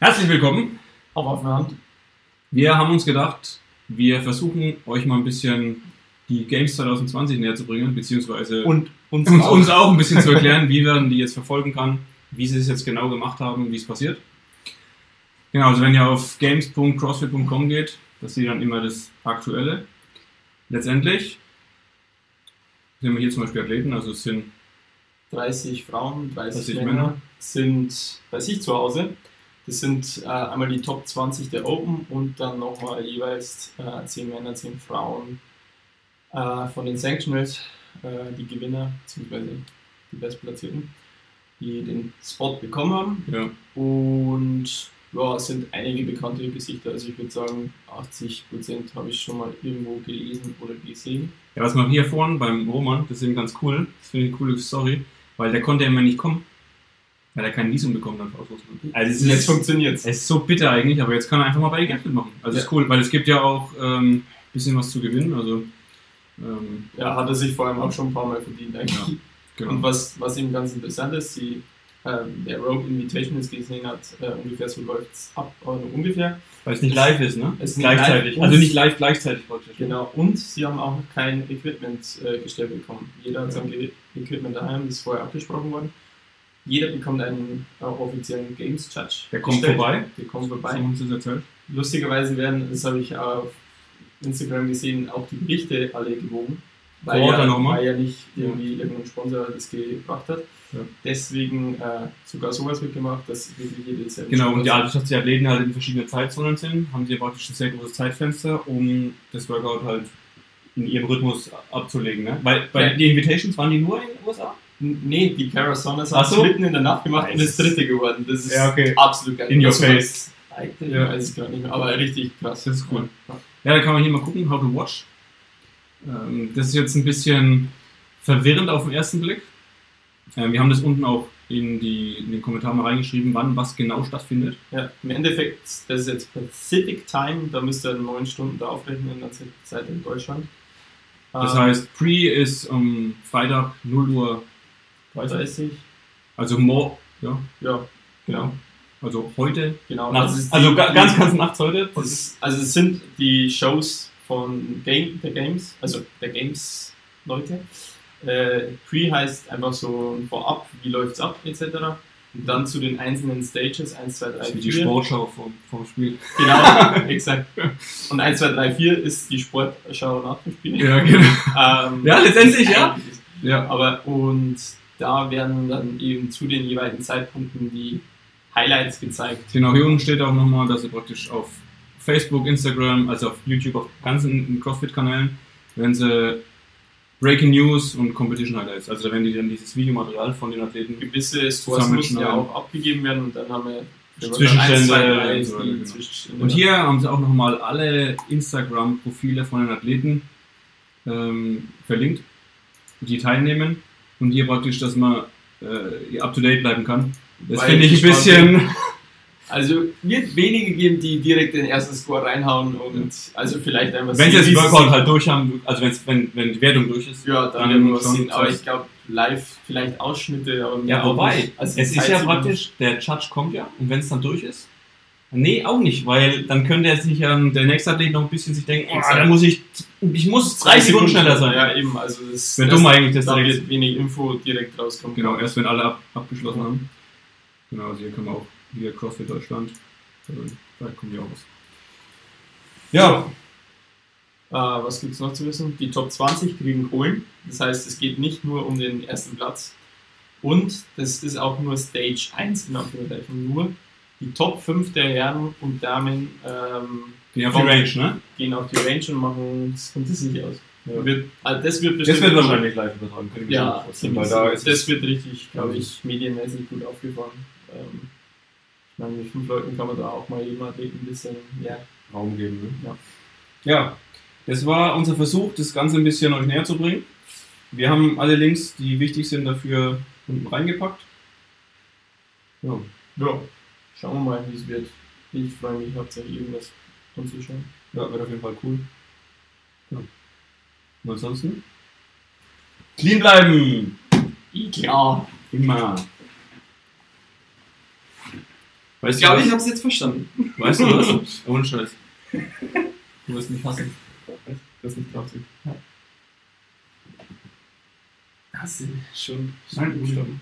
Herzlich willkommen. Auf Hand. Wir haben uns gedacht, wir versuchen euch mal ein bisschen die Games 2020 näher zu bringen, beziehungsweise Und uns, uns, auch. uns auch ein bisschen zu erklären, wie man die jetzt verfolgen kann, wie sie es jetzt genau gemacht haben, wie es passiert. Genau, also wenn ihr auf games.crossfit.com geht, das seht ihr dann immer das Aktuelle. Letztendlich sehen wir hier zum Beispiel Athleten, also es sind 30 Frauen, 30, 30 Männer, Männer. sind bei sich zu Hause. Das sind äh, einmal die Top 20 der Open und dann nochmal jeweils äh, 10 Männer, 10 Frauen äh, von den Sanctionals, äh, die Gewinner bzw. die Bestplatzierten, die den Spot bekommen haben. ja, Und ja, es sind einige bekannte Gesichter. Also ich würde sagen, 80% habe ich schon mal irgendwo gelesen oder gesehen. Ja, was man hier vorne beim Roman, das ist eben ganz cool, das finde ich eine coole Story, weil der konnte ja immer nicht kommen, weil er kein Visum bekommen hat aus Russland. Also es Jetzt ist, funktioniert es ist so bitter eigentlich, aber jetzt kann er einfach mal bei Geld mitmachen. Also Ja. ist cool, weil es gibt ja auch ein ähm, bisschen was zu gewinnen, also ähm, Ja, hat er sich vor allem auch schon ein paar Mal verdient eigentlich. Ja, genau. Und was, was eben ganz interessant ist, die, ähm, der Rogue Invitation jetzt gesehen hat, äh, ungefähr so läuft es ab, aber nur ungefähr. weil es nicht live ist, ne? Es ist nicht gleichzeitig. live. also nicht live gleichzeitig praktisch. Genau, und sie haben auch kein Equipment äh, gestellt bekommen. Jeder hat sein Ge- Equipment daheim, das ist vorher abgesprochen worden. Jeder bekommt einen äh, offiziellen Games Judge. Der kommt gestellt. vorbei. Der kommt vorbei. das. Lustigerweise werden, das habe ich auf Instagram gesehen, auch die Berichte alle gewogen. Weil, ja, weil ja nicht irgendwie irgendein Sponsor das gebracht hat. Ja. Deswegen äh, sogar sowas wird gemacht, dass wirklich jeder dieselbe Genau, und ja, dadurch, dass die Athleten halt in verschiedenen Zeitzonen sind, haben sie ja praktisch ein sehr großes Zeitfenster, um das Workout halt in ihrem Rhythmus abzulegen. Ne? Weil bei Ja. die Invitations waren die nur in den USA? Nee, die Cara Sonners Ach hat so? mitten in der Nacht gemacht und Nice. ist Dritte geworden. Das ist Ja, okay. absolut geil. In your face. Zweite, Ja. Ich weiß es gar nicht mehr, aber richtig krass. Das ist cool. Ja. Da kann man hier mal gucken, how to watch. Ähm, das ist jetzt ein bisschen verwirrend auf den ersten Blick. Ähm, wir haben das unten auch in, die, in den Kommentar mal reingeschrieben, wann was genau stattfindet. Ja, im Endeffekt, das ist jetzt Pacific Time, da müsst ihr neun Stunden da aufrechnen, dann seid ihr in Deutschland. Das Ähm, heißt, Pre ist am Freitag 0 Uhr 30. 30. Also more, ja, Ja, genau. also heute. genau. Nachts. ist also die- ga- ganz, ganz nachts heute. Ist, also es sind die Shows von Game, der Games, also der Games Leute. Äh, Pre heißt einfach so Vorab, wie läuft's ab, etc. Und dann zu den einzelnen Stages, 1, 2, 3, Das ist wie 4. die Sportschau vom, vom Spiel. Genau, exakt. Und 1, 2, 3, 4 ist die Sportschau nach dem Spiel. Ja, genau. Ähm, Ja, letztendlich, ja. Ja. Aber und da werden dann eben zu den jeweiligen Zeitpunkten die Highlights gezeigt. Genau, hier unten steht auch nochmal, dass ihr praktisch auf Facebook, Instagram, also auf YouTube, auf ganzen CrossFit-Kanälen, werden sie Breaking News und Competition Highlights. Also da werden die dann dieses Videomaterial von den Athleten. Gewisse Stores müssen ja auch abgegeben werden und dann haben wir Zwischenstände eins, zwei, drei, und so genau. Zwischenstände. Und hier haben sie auch nochmal alle Instagram-Profile von den Athleten ähm, verlinkt, die teilnehmen. Und hier praktisch, dass man äh, up to date bleiben kann. Das finde ich ein bisschen. Also wird wenige geben, die direkt den ersten Score reinhauen und also vielleicht einfach Wenn sie sie Workout halt durch haben, also wenn's, wenn, wenn die Wertung durch ist, Ja, dann Dann was sehen. Aber ich glaube, live vielleicht Ausschnitte, aber mehr Ja, wobei. Also es ist ja praktisch, der Judge kommt ja und wenn es dann durch ist, nee, auch nicht, weil dann könnte er sich ähm, der nächste Athlet noch ein bisschen sich denken, oh, Exakt. da muss ich, ich muss drei Sekunden schneller sein. Ja, eben, also das, Wäre dumm eigentlich, das da direkt. wenig Info direkt rauskommen. Genau, erst wenn alle ab, abgeschlossen haben. Genau, also hier können wir auch wieder CrossFit Deutschland. Also, da kommen wir auch was. Ja, Äh, was gibt es noch zu wissen? Die Top 20 kriegen Kohlen. Das heißt, es geht nicht nur um den ersten Platz. Und das ist auch nur Stage 1 in Anführungszeichen. Nur die Top 5 der Herren und Damen ähm, gehen auf die Range, ne? gehen auf die Range und machen das kommt das nicht aus. Ja. Wird, also das wird Das bestimmt wird wahrscheinlich live übertragen. Mir Ja, ziemlich weil da ist das es, wird richtig, glaube ich, medienmäßig gut aufgefahren. Ähm, ich meine, mit fünf Leuten kann man da auch mal jedem Athleten ein bisschen mehr. Raum geben. Ne? Ja. ja, das war unser Versuch, das Ganze ein bisschen euch näher zu bringen. Wir haben alle Links, die wichtig sind, dafür unten reingepackt. Ja. Ja, schauen wir mal, wie es wird. Ich freue mich hauptsächlich irgendwas anzuschauen. Ja, wird auf jeden Fall cool. Ja. Und ansonsten? Clean bleiben! Ja. Immer. Weißt Ich glaube, du, ich habe es jetzt verstanden. weißt du was? Ohne Scheiß. Du wirst mich hassen. Das ist nicht traurig. Das ist schon, schon Nein, Buchstaben.